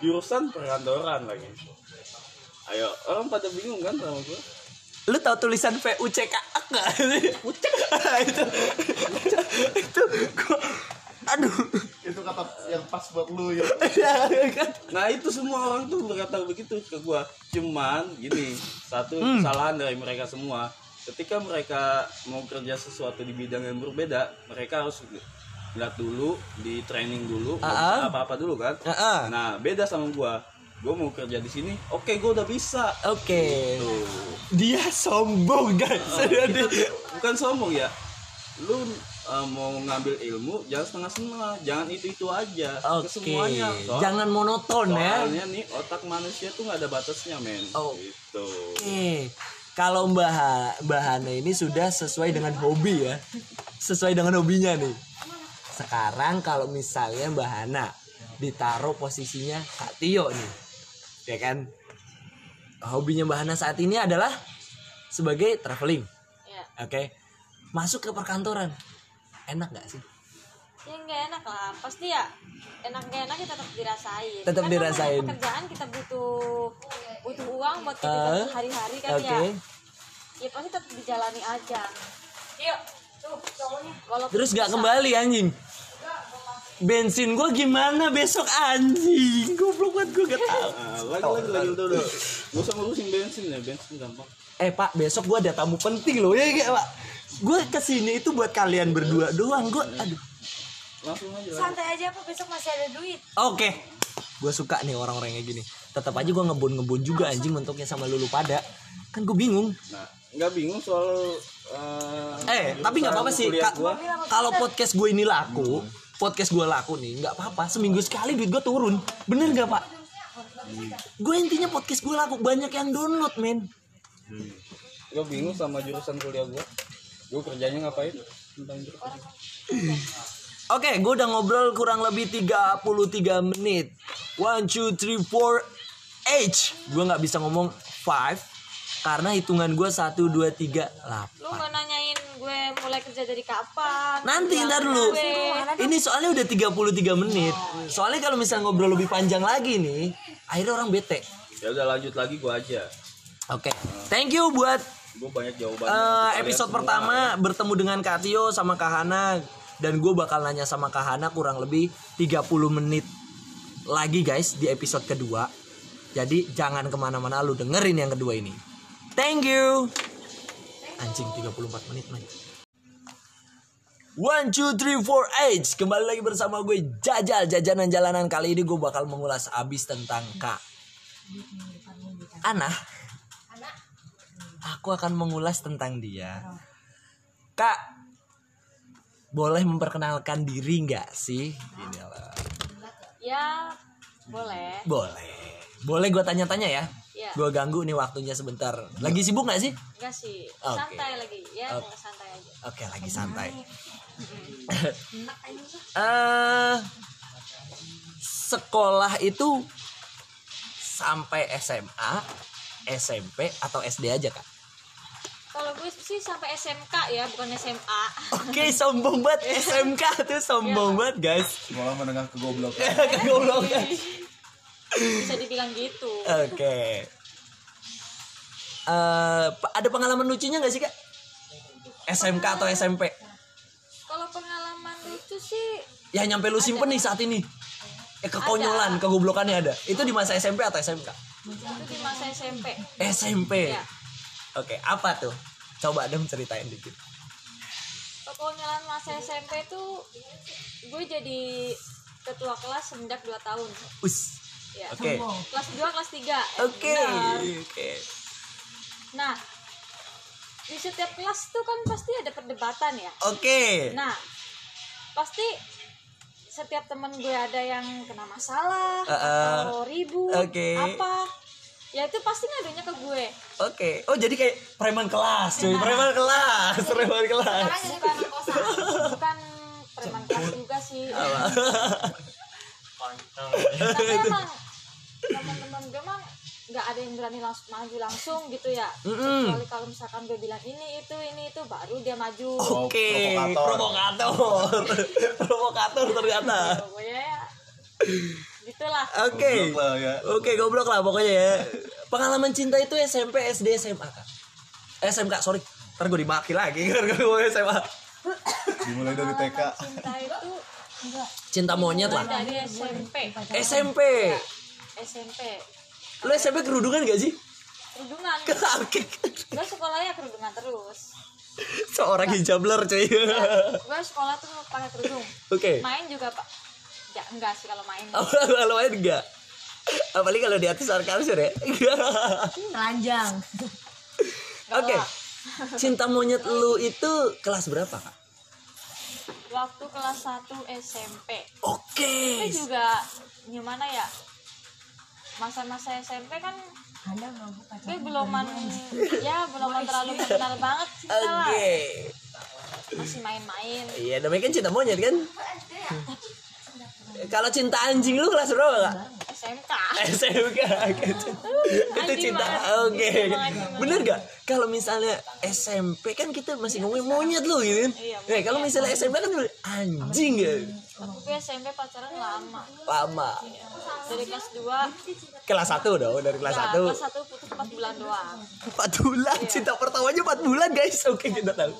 jurusan perkantoran lagi. Ayo orang pada bingung kan sama gue. Lu tahu tulisan VUCK nggak? Ucek <laughs> itu, itu, gua, aduh, Itu kata yang pas buat lu ya. kan? Nah itu semua orang tuh berkata begitu ke gue. Cuman gini satu Hmm. kesalahan dari mereka semua. Ketika mereka mau kerja sesuatu di bidang yang berbeda, mereka harus lihat dulu, di training dulu, nggak Ah, bisa apa-apa dulu kan. Ah, ah. Nah beda sama gue. Gue mau kerja di sini, oke gue udah bisa. Oke, Tuh. dia sombong guys. Kita bukan sombong ya lu uh, mau ngambil ilmu jangan setengah-setengah jangan itu itu aja Oke, semuanya Soal- jangan monoton ya. soalnya nih otak manusia tuh nggak ada batasnya men Oh. gitu Oke, kalau Mbah Hana ini sudah sesuai dengan hobi ya, sesuai dengan hobinya nih. Sekarang kalau misalnya Mbah Hana ditaruh posisinya Kak Tio nih, ya kan? Hobinya Mbah Hana saat ini adalah sebagai traveling, ya oke? Masuk ke perkantoran, enak nggak sih? Ya nggak enak lah pasti ya enak nggak enak ya tetap dirasain Tetap Kan namanya dirasain. pekerjaan kita butuh butuh uang buat kita Ah, hari-hari kan Oke. ya ya pasti tetap dijalani aja yuk tuh cowoknya Walaupun Terus nggak susah. kembali anjing? Bensin gua gimana besok anjing? Goblok banget gua gak tahu. Nah, lagi lagi lagi udah udah gak usah ngurusin bensin ya bensin gampang Eh pak, besok gue ada tamu penting loh ya gak pak? Gue ke sini itu buat kalian berdua doang. Gue, aduh. Langsung aja lah. santai aja apa besok masih ada duit Oke, gue suka nih orang-orang kayak gini. Tetap aja gue ngebon-ngebon juga anjing mentoknya sama lulu pada. Kan gue bingung. nah nggak bingung soal uh, Eh, tapi nggak apa-apa sih. Ka-. Kalau podcast gue ini laku, podcast gue laku nih, nggak apa-apa. Seminggu sekali duit gue turun. Bener gak pak? Gue intinya podcast gue laku banyak yang download men. gue bingung sama jurusan kuliah gue gue kerjanya ngapain tentang jurusan Oke, gue udah ngobrol kurang lebih 33 menit. One, two, three, four, H. Gue nggak bisa ngomong five karena hitungan gue satu, dua, tiga, lu delapan. nggak nanyain gue mulai kerja dari kapan Nanti ntar dulu. Ini soalnya udah 33 menit. Soalnya kalau misalnya ngobrol lebih panjang lagi nih, akhirnya orang bete. ya udah lanjut lagi gue aja Oke, thank you buat gue banyak jawaban Eh, kalian episode semua. pertama bertemu dengan Kak Tio sama Kak Hana dan gue bakal nanya sama Kak Hana kurang lebih 30 menit lagi guys di episode kedua. Jadi jangan ke mana-mana lu dengerin yang kedua ini. Thank you. Anjing 34 menit man. One, two, three, four, eight. Kembali lagi bersama gue Jajal Jajanan Jalanan Kali ini gue bakal mengulas abis tentang Kak Ana Aku akan mengulas tentang dia. Kak, boleh memperkenalkan diri nggak sih? Ini lah. ya boleh Boleh. Boleh gue tanya-tanya ya. ya Gue ganggu nih waktunya sebentar. Lagi sibuk gak sih? Enggak sih, Oke. santai lagi. Ya, Oke. santai aja. Oke, lagi santai. <laughs> Eh sekolah itu sampai SMA, SMP atau SD aja kak? Kalau gue sih sampai SMK ya, bukan SMA. Oke, sombong banget <laughs> SMK tuh sombong banget guys. Sekolah menengah ke goblok. <laughs> Kegoblokan. Bisa dibilang gitu. Oke. Eh, pa- ada pengalaman lucunya gak sih kak? SMK atau SMP? Kalau pengalaman lucu sih Ya nyampe lu simpen nih saat ini. Eh kekonyolan, kegoblokannya ada. Itu di masa SMP atau SMK? itu di masa SMP. SMP. Ya. Oke, apa tuh? Coba dong ceritain dikit. Kekonyolan masa SMP tuh gue jadi ketua kelas semenjak 2 tahun. Us. Ya. Oke. Kelas 2, kelas 3. Oke. Oke. Nah, di setiap kelas tuh kan pasti ada perdebatan ya. Oke. Nah, pasti setiap temen gue ada yang kena masalah Uh, uh. atau ribut Oke. apa ya itu pasti ngadunya ke gue Oke. Oh, jadi kayak preman kelas, cuy. Preman kelas, preman kelas. bukan bukan preman kelas juga sih tapi emang teman-teman gue emang nggak ada yang berani langsung maju langsung gitu ya Mm-mm. kecuali kalau misalkan gue bilang ini itu ini itu baru dia maju Oke. provokator. Provokator. <laughs> Provokator ternyata. pokoknya ya gitulah Oke. Ya. Oke, goblok lah pokoknya ya. Pengalaman cinta itu SMP, SD, SMA kan? SMK, sorry. Ntar gue dimaki lagi kan gue SMA. Dimulai dari TK. cinta itu Cinta monyet lah. dari SMP SMP. SMP Lu SMP kerudungan gak sih? kerudungan <laughs> gue sekolahnya kerudungan terus Seorang hijabler cuy. gue sekolah tuh pakai kerudung Oke. main juga pak ya enggak sih kalau main <laughs> Kalau main enggak. Apalagi kalau di atas sarkasir ya. Telanjang. Enggak Oke. lah. <laughs> Cinta monyet lu itu kelas berapa, Kak? waktu kelas 1 SMP Oke. itu juga gimana ya masa-masa SMP kan Anda gue beluman ya belum terlalu kenal banget cinta lah Oke. masih main-main Iya, namanya kan cinta monyet kan? Kalau cinta anjing lu kelas berapa, Kak? SMK SMK gitu. itu cinta oke. bener gak kalau misalnya SMP kan kita masih ngomongin monyet lu gitu kan? Iya, Eh, kalau misalnya SMP kan anjing ya. Gue SMP pacaran lama. Lama. Dari kelas 2 kelas 1 dong dari kelas Nah, 1 kelas 1 putus 4 bulan doang. 4 bulan? Cinta pertamanya 4 bulan guys. Oke kita tahu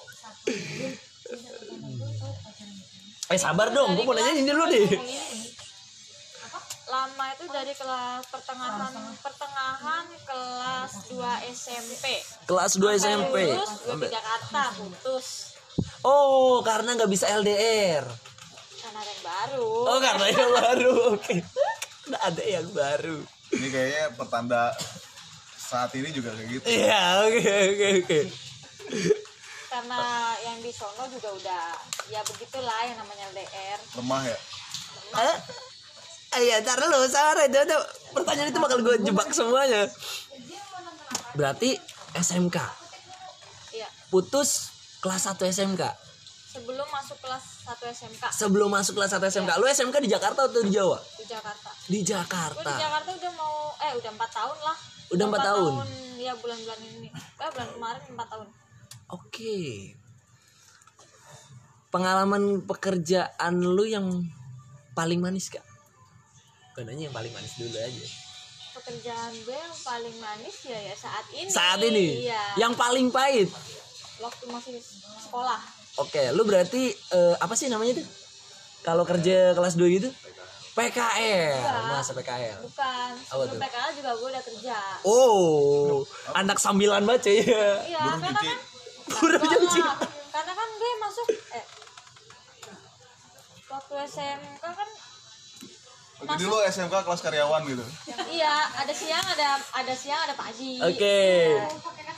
eh sabar dong gue mau nanya ini dulu deh Lama itu dari kelas pertengahan pertengahan kelas 2 SMP. kelas 2 SMP Lulus gue ke Jakarta putus. Oh karena nggak bisa LDR karena ada yang baru. oh karena yang baru oke. Karena ada yang baru. Ini kayaknya pertanda saat ini juga kayak gitu. Iya, oke oke oke. Karena yang di sono juga udah ya begitulah yang namanya LDR. Lemah ya. Ah, Iya, ntar dulu, sabar itu, itu pertanyaan itu bakal gue jebak semuanya. Berarti SMK, Iya, putus kelas 1 SMK. sebelum masuk kelas 1 SMK Sebelum masuk kelas 1 SMK, lu SMK di Jakarta atau di Jawa? di Jakarta. Di Gue di Jakarta. Jakarta udah mau eh udah 4 tahun lah. Udah empat empat tahun? ya bulan-bulan ini. Eh bulan kemarin 4 tahun. Oke. Pengalaman pekerjaan lu yang paling manis gak? Gue nanya yang paling manis dulu aja. Pekerjaan gue yang paling manis ya ya saat ini. Saat ini, Iya. yang paling pahit. waktu masih sekolah. Oke, lu berarti eh, apa sih namanya tuh? Kalau kerja kelas 2 gitu? PKL, masa PKL. Bukan. Sebelum? PKL juga gue udah kerja. Oh, anak sambilan baca ya. Iya, karena kan Cuci. lah. Karena kan gue masuk eh waktu SMK kan Jadi lu SMK kelas karyawan gitu. iya ada siang ada ada siang ada pagi. Oke.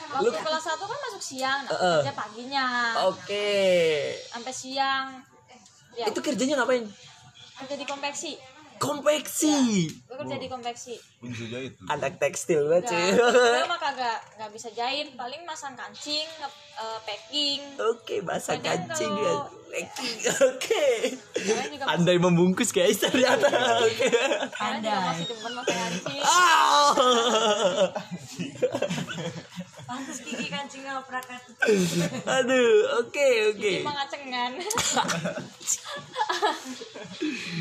Waktu kelas 1 kan masuk siang, nah, Heeh. kerja paginya Oke. sampai siang. Ya, Itu kerjanya ngapain? kerja di konveksi. Konveksi. Gue kerja di konveksi Gue bisa jahit. Anak tekstil banget cuy. Enggak, gue <laughs> mah kagak nggak bisa jahit paling masang kancing nge- eh, packing Oke, bahasa Kadang kancing ya. kalau- Packing. <laughs> Oke. Juga Andai membungkus guys ternyata. Oke. kalian juga masih demen pakai kancing Ah. <laughs> Pantes gigi kancing kan. Aduh, oke oke. Cuma ngacengan <laughs>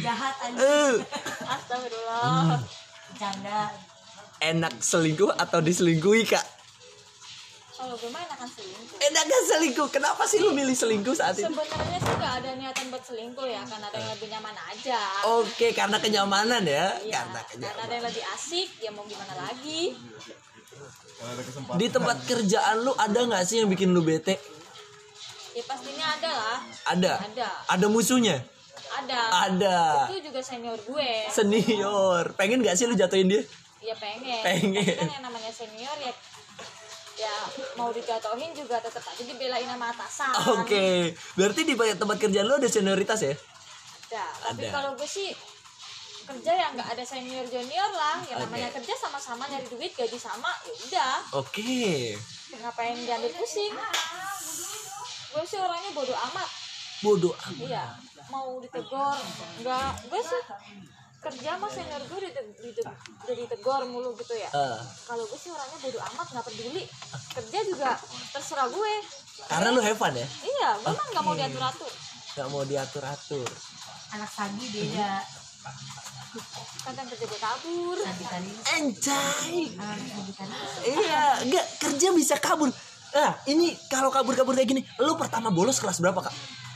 Jahat aja. Eh, Astagfirullah Canda. enak selingkuh atau diselingkuhi kak? kalau gue mah enakan selingkuh Enak gak selingkuh? Kenapa sih lu milih selingkuh saat itu? sebenarnya sih gak ada niatan buat selingkuh ya karena ada yang lebih nyaman aja Oke, karena kenyamanan ya. Iya, Karena karena kenyamanan. ada yang lebih asik ya mau gimana lagi. Di tempat kerjaan lu ada nggak sih yang bikin lu bete? ya pastinya ada lah Ada. ada Ada musuhnya? ada Ada. itu juga senior gue Senior. Pengen gak sih lu jatuhin dia? ya pengen Pengen. Tapi kan yang namanya senior ya ya mau dijatuhin juga tetap aja dibelain sama atasan Oke. Berarti di tempat kerjaan lu ada senioritas ya? ada tapi Ada. kalau gue sih kerja ya nggak ada senior junior lah yang Oke. namanya kerja sama-sama nyari duit gaji sama ya udah Oke. ngapain diambil pusing gue sih orangnya bodoh amat Bodoh amat. iya mau ditegur enggak gue sih kerja sama senior gue dite- dite- udah ditegor mulu gitu ya Eh, kalau gue sih orangnya bodoh amat nggak peduli kerja juga terserah gue karena lu have fun ya? iya gue mah nggak mau diatur atur Gak mau diatur-atur. Anak sagi beda. Kadang kerja gue kabur. Anjay. Iya, enggak kerja bisa kabur. Nah, ini kalau kabur-kabur kayak gini, lu pertama bolos kelas berapa, Kak?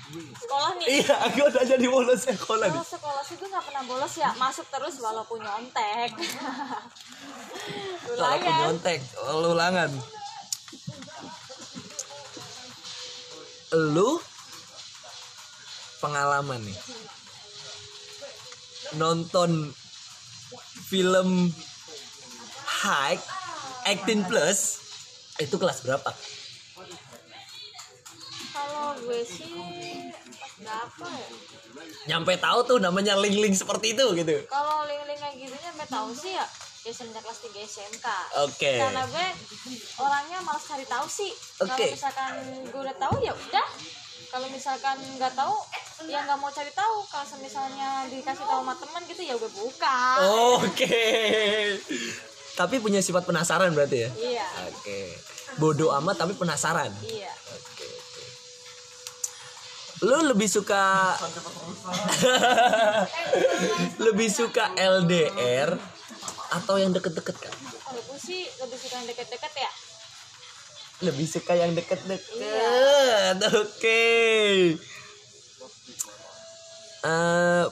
sekolah nih Iya, gue udah jadi bolos sekolah nih. kalau sekolah sih gue nggak pernah bolos ya masuk terus walaupun nyontek Walaupun nyontek, lu ulangan. Lu pengalaman nih. Nonton film High 18 plus itu kelas berapa? kalau gue sih berapa ya Nyampe tahu tuh namanya link-link seperti itu gitu. kalau link-link kayak gitunya sampai tahu sih ya ya semenjak kelas 3 SMK Oke. karena gue orangnya malas cari tahu sih kalau Oke. misalkan gue udah tahu ya udah kalau misalkan nggak tahu ya nggak mau cari tahu kalau misalnya dikasih tahu sama teman gitu ya gue buka Oke. Tapi punya sifat penasaran berarti ya? iya Oke. Bodoh amat tapi penasaran. iya Oke, oke. Lu lebih suka <laughs> lebih suka LDR atau yang deket-deket kan? kalau gue sih lebih suka yang deket-deket ya Lebih suka yang deket-deket. Iya. Oke. Eh,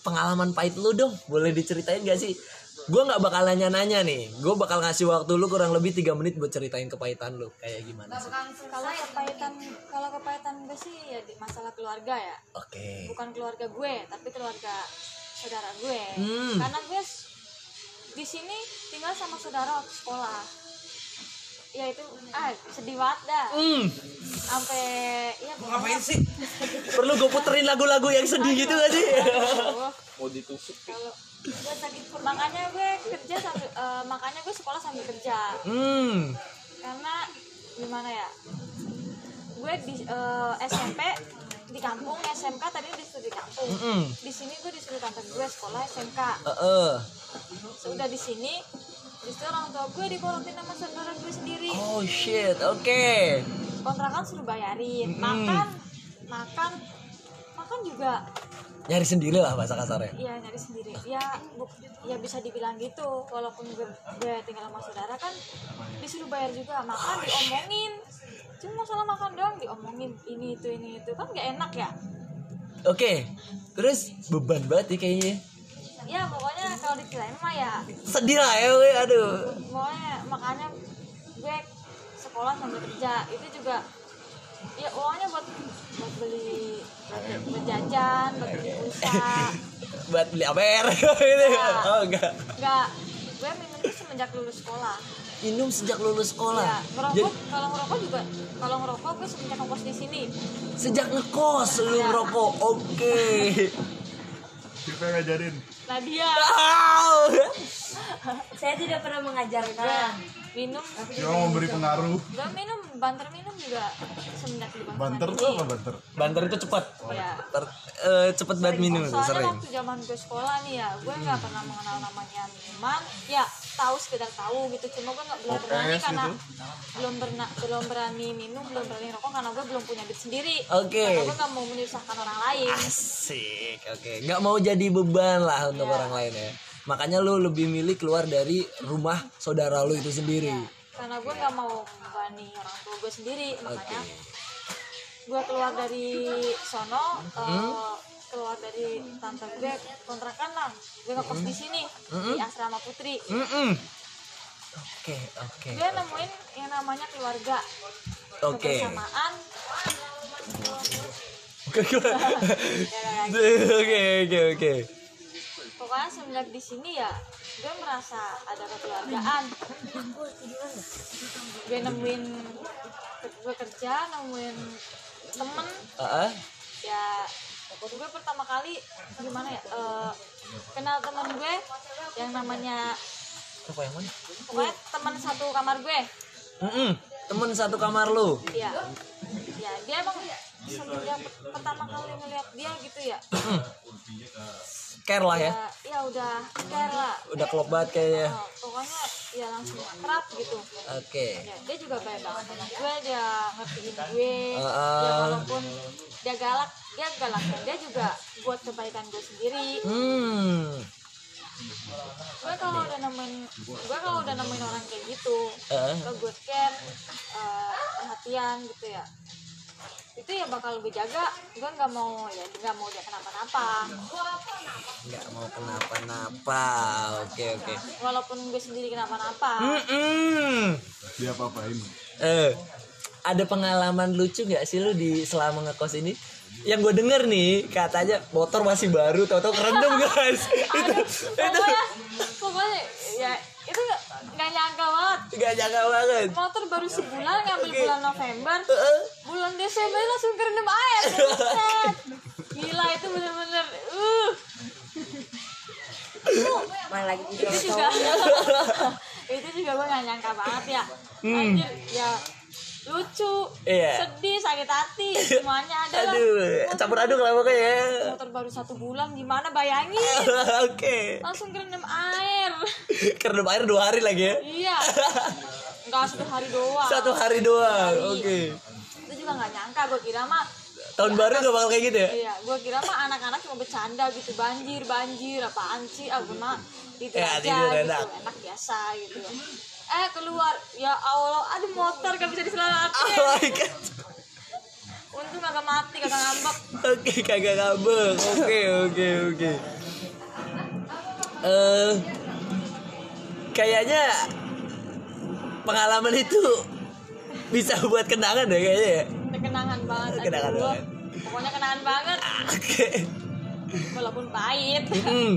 pengalaman pahit lu dong, boleh diceritain gak sih? Gue nggak bakal nanya-nanya nih, gue bakal ngasih waktu lu kurang lebih tiga menit buat ceritain kepahitan lu kayak gimana sih? kalau kepahitan kalau kepahitan gue sih ya di masalah keluarga ya Oke. bukan keluarga gue tapi keluarga saudara gue Hmm. karena gue di sini tinggal sama saudara waktu sekolah ya itu ah sedih banget dah Hmm. sampai ya Ngapain sih? Perlu gue puterin lagu-lagu yang sedih gitu gak sih? mau ditusuk kalau gue sakit perut makanya gue kerja sambil eh, makanya gue sekolah sambil kerja Hmm. karena gimana ya gue di eh, SMP di kampung SMK tadi disuruh di kampung Mm-mm. di sini gue disuruh tante gue sekolah SMK Eh, eh. sudah di sini justru orang tua gue diporotin sama saudara gue sendiri Oh shit, oke. kontrakan suruh bayarin Mm-mm. makan makan makan juga Nyari sendiri lah bahasa kasarnya. ya nyari sendiri ya bu- ya bisa dibilang gitu walaupun gue, gue tinggal sama saudara kan disuruh bayar juga makan diomongin cuma masalah makan doang diomongin ini itu ini itu kan gak enak ya Oke. Terus beban banget ya kayaknya. ya pokoknya kalau diceritain mah ya Sedih lah ya, aduh. pokoknya makanya gue sekolah sambil kerja itu juga ya uangnya buat buat beli buat, buat jajan buat beli pulsa <laughs> Buat beli APR <laughs> gitu. Oh enggak. nggak gue minum itu semenjak lulus sekolah Minum sejak lulus sekolah. ya ngerokok Jadi kalau ngerokok juga kalau ngerokok gue semenjak ngekos di sini sejak ngekos lu Iya. ngerokok. Oke. <laughs> Siapa yang ngajarin? Nadia. Saya tidak pernah mengajarkan minum Cuma memberi pengaruh. gue minum banter minum juga semenjak di Banter tuh apa banter? Banter itu cepat. ya Ter- eh, cepet banget minum soalnya sering. waktu zaman gue sekolah nih ya gue nggak pernah mengenal namanya minuman ya tahu sekedar tahu gitu cuma gue nggak belum berani karena gitu. belum berna, belum berani minum belum berani rokok karena gue belum punya duit sendiri Oke. karena gue nggak mau menyusahkan orang lain Asik, oke. Nggak mau jadi beban lah untuk Iya. orang lain ya. Makanya lu lebih milih keluar dari rumah saudara lu itu sendiri. karena gue nggak mau membebani orang tua gue sendiri makanya gue keluar dari sono Hmm? keluar dari tante gue kontrakan lah gue ngekos di sini Hmm? di asrama putri Mm-mm. Oke, oke. gue nemuin yang namanya keluarga Oke. kebersamaan Oke, oke, <laughs> oke, oke. Pokoknya semenjak di sini ya gue merasa ada kekeluargaan gue nemuin gue kerja nemuin temen Ah, ya gue pertama kali gimana ya eh, kenal temen gue yang namanya apa yang mana? pokoknya teman satu kamar gue Mm-mm. Temen satu kamar lu. ya ya dia emang semenjak pertama kali ngeliat dia gitu ya Care lah ya. ya ya udah care lah Udah klop banget kayaknya. Oh, pokoknya ya langsung kerap gitu Oke. ya, dia juga baik banget sama gue dia ngertiin gue Ah, ya ah. walaupun dia galak dia galak dia juga buat kebaikan gue sendiri Hmm. gue kalau udah nemuin gue kalau udah nemuin orang kayak gitu ke gue care eh, perhatian gitu ya itu ya bakal gue jaga gue nggak mau ya nggak mau dia kenapa-napa Nggak mau kenapa-napa. Oke, oke. walaupun gue sendiri kenapa-napa Mm-mm. Dia apa-apain. Eh, ada pengalaman lucu nggak sih lu di selama ngekos ini? Yang gue denger nih katanya motor masih baru, tau-tau kerendam <laughs> guys. itu, itu pokoknya pokoknya ya itu nggak nggak nyangka banget. Gak nyangka banget. motor baru sebulan ngambil Oke. bulan November. Heeh. bulan Desember langsung kerendam air. Gila itu bener-bener uh. Main lagi? Itu juga <laughs> itu juga gue gak nyangka banget ya. Anjir ya lucu Iya. sedih sakit hati <laughs> semuanya ada Aduh, campur aduk lah pokoknya. ya. motor baru satu bulan gimana bayangin <laughs> Oke. langsung kerendam air <laughs> Kerendam air dua hari lagi ya. iya nggak satu hari doang Satu hari doang. Oke. itu juga nggak nyangka gue kira mah Tahun baru gak bakal kayak gitu ya? iya gue kira mah anak-anak cuma bercanda gitu banjir banjir apaan sih ah gue mah tidur Ya, aja tidur gitu enak. enak biasa gitu eh keluar ya allah ada motor gak bisa diselamatin Oh my god. untung agak mati kagak ngambek Oke, kagak ngambek. Oke, oke, oke. Eh kayaknya pengalaman itu bisa buat kenangan deh kayaknya ya. Kenangan banget aduh. Kenangan banget. pokoknya kenangan banget Oke. walaupun pahit Hmm.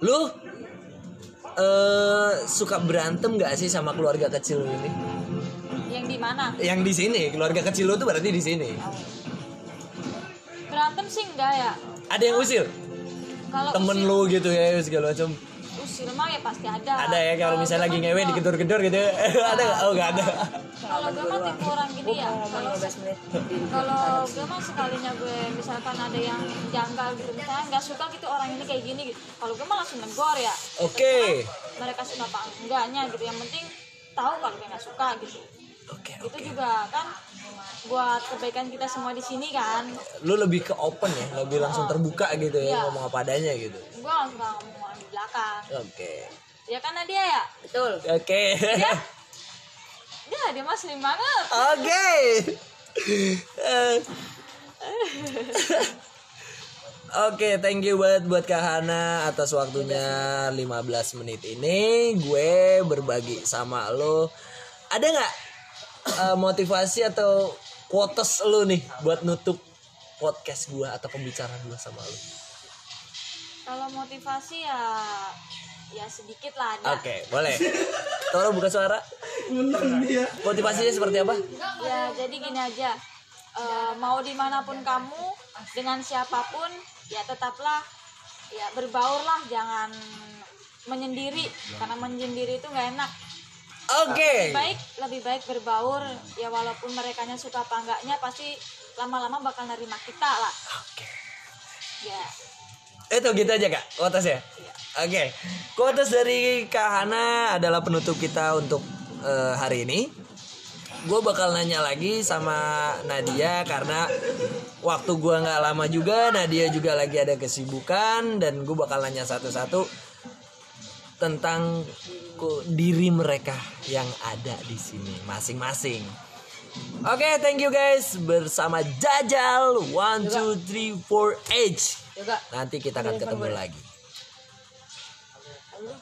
Lu eh suka berantem gak sih sama keluarga kecil lu ini? yang di mana Yang di sini, keluarga kecil lu tuh berarti di sini. berantem sih enggak ya Ada yang usil? kalau Temen usil- lu gitu ya segala macam. Usil mah ya pasti ada Ada ya kalau misalnya lagi ngewe juga- digedor-gedor gitu. <laughs> ada nggak? Oh, nggak ada. kalau gue mah tipe orang gini ya kalau menit. kalau gue mah sekalinya gue misalkan ada yang janggal gitu misalnya nggak suka gitu orang ini kayak gini gitu kalau gue mah langsung negor ya Oke. mereka suka apa enggaknya gitu yang penting tahu kalau gue nggak suka gitu Oke, itu oke. juga kan buat kebaikan kita semua di sini kan Lu lebih ke open ya, lebih langsung terbuka gitu ya, Iya. ngomong apa adanya gitu. gue langsung ngomong di belakang Oke. ya kan Nadia ya Betul. Oke. <laughs> dia dia dia mah slim banget Oke. Eh. <laughs> Oke, thank you banget buat Kak Hana atas waktunya 15 menit ini. Gue berbagi sama lo. Ada nggak eh, motivasi atau quotes lo nih buat nutup podcast gue atau pembicaraan gue sama lo? kalau motivasi ya ya sedikit lah ada Oke, boleh. Tolong buka suara. Motivasinya seperti apa? ya jadi gini aja Eh, mau di mana pun kamu dengan siapa pun ya tetaplah ya berbaur lah jangan menyendiri karena menyendiri itu nggak enak Oke. lebih baik lebih baik berbaur ya walaupun mereka suka apa enggaknya pasti lama-lama bakal nerima kita lah Oke. ya Itu gitu aja kak, kuotas ya. Oke, kuotas dari Kak Hana adalah penutup kita untuk eh, hari ini. Gue bakal nanya lagi sama Nadia karena waktu gue nggak lama juga, Nadia juga lagi ada kesibukan dan gue bakal nanya satu-satu tentang ku- diri mereka yang ada di sini masing-masing. Oke, thank you guys bersama Jajal one two three four H. Juga Nanti kita akan ketemu lagi.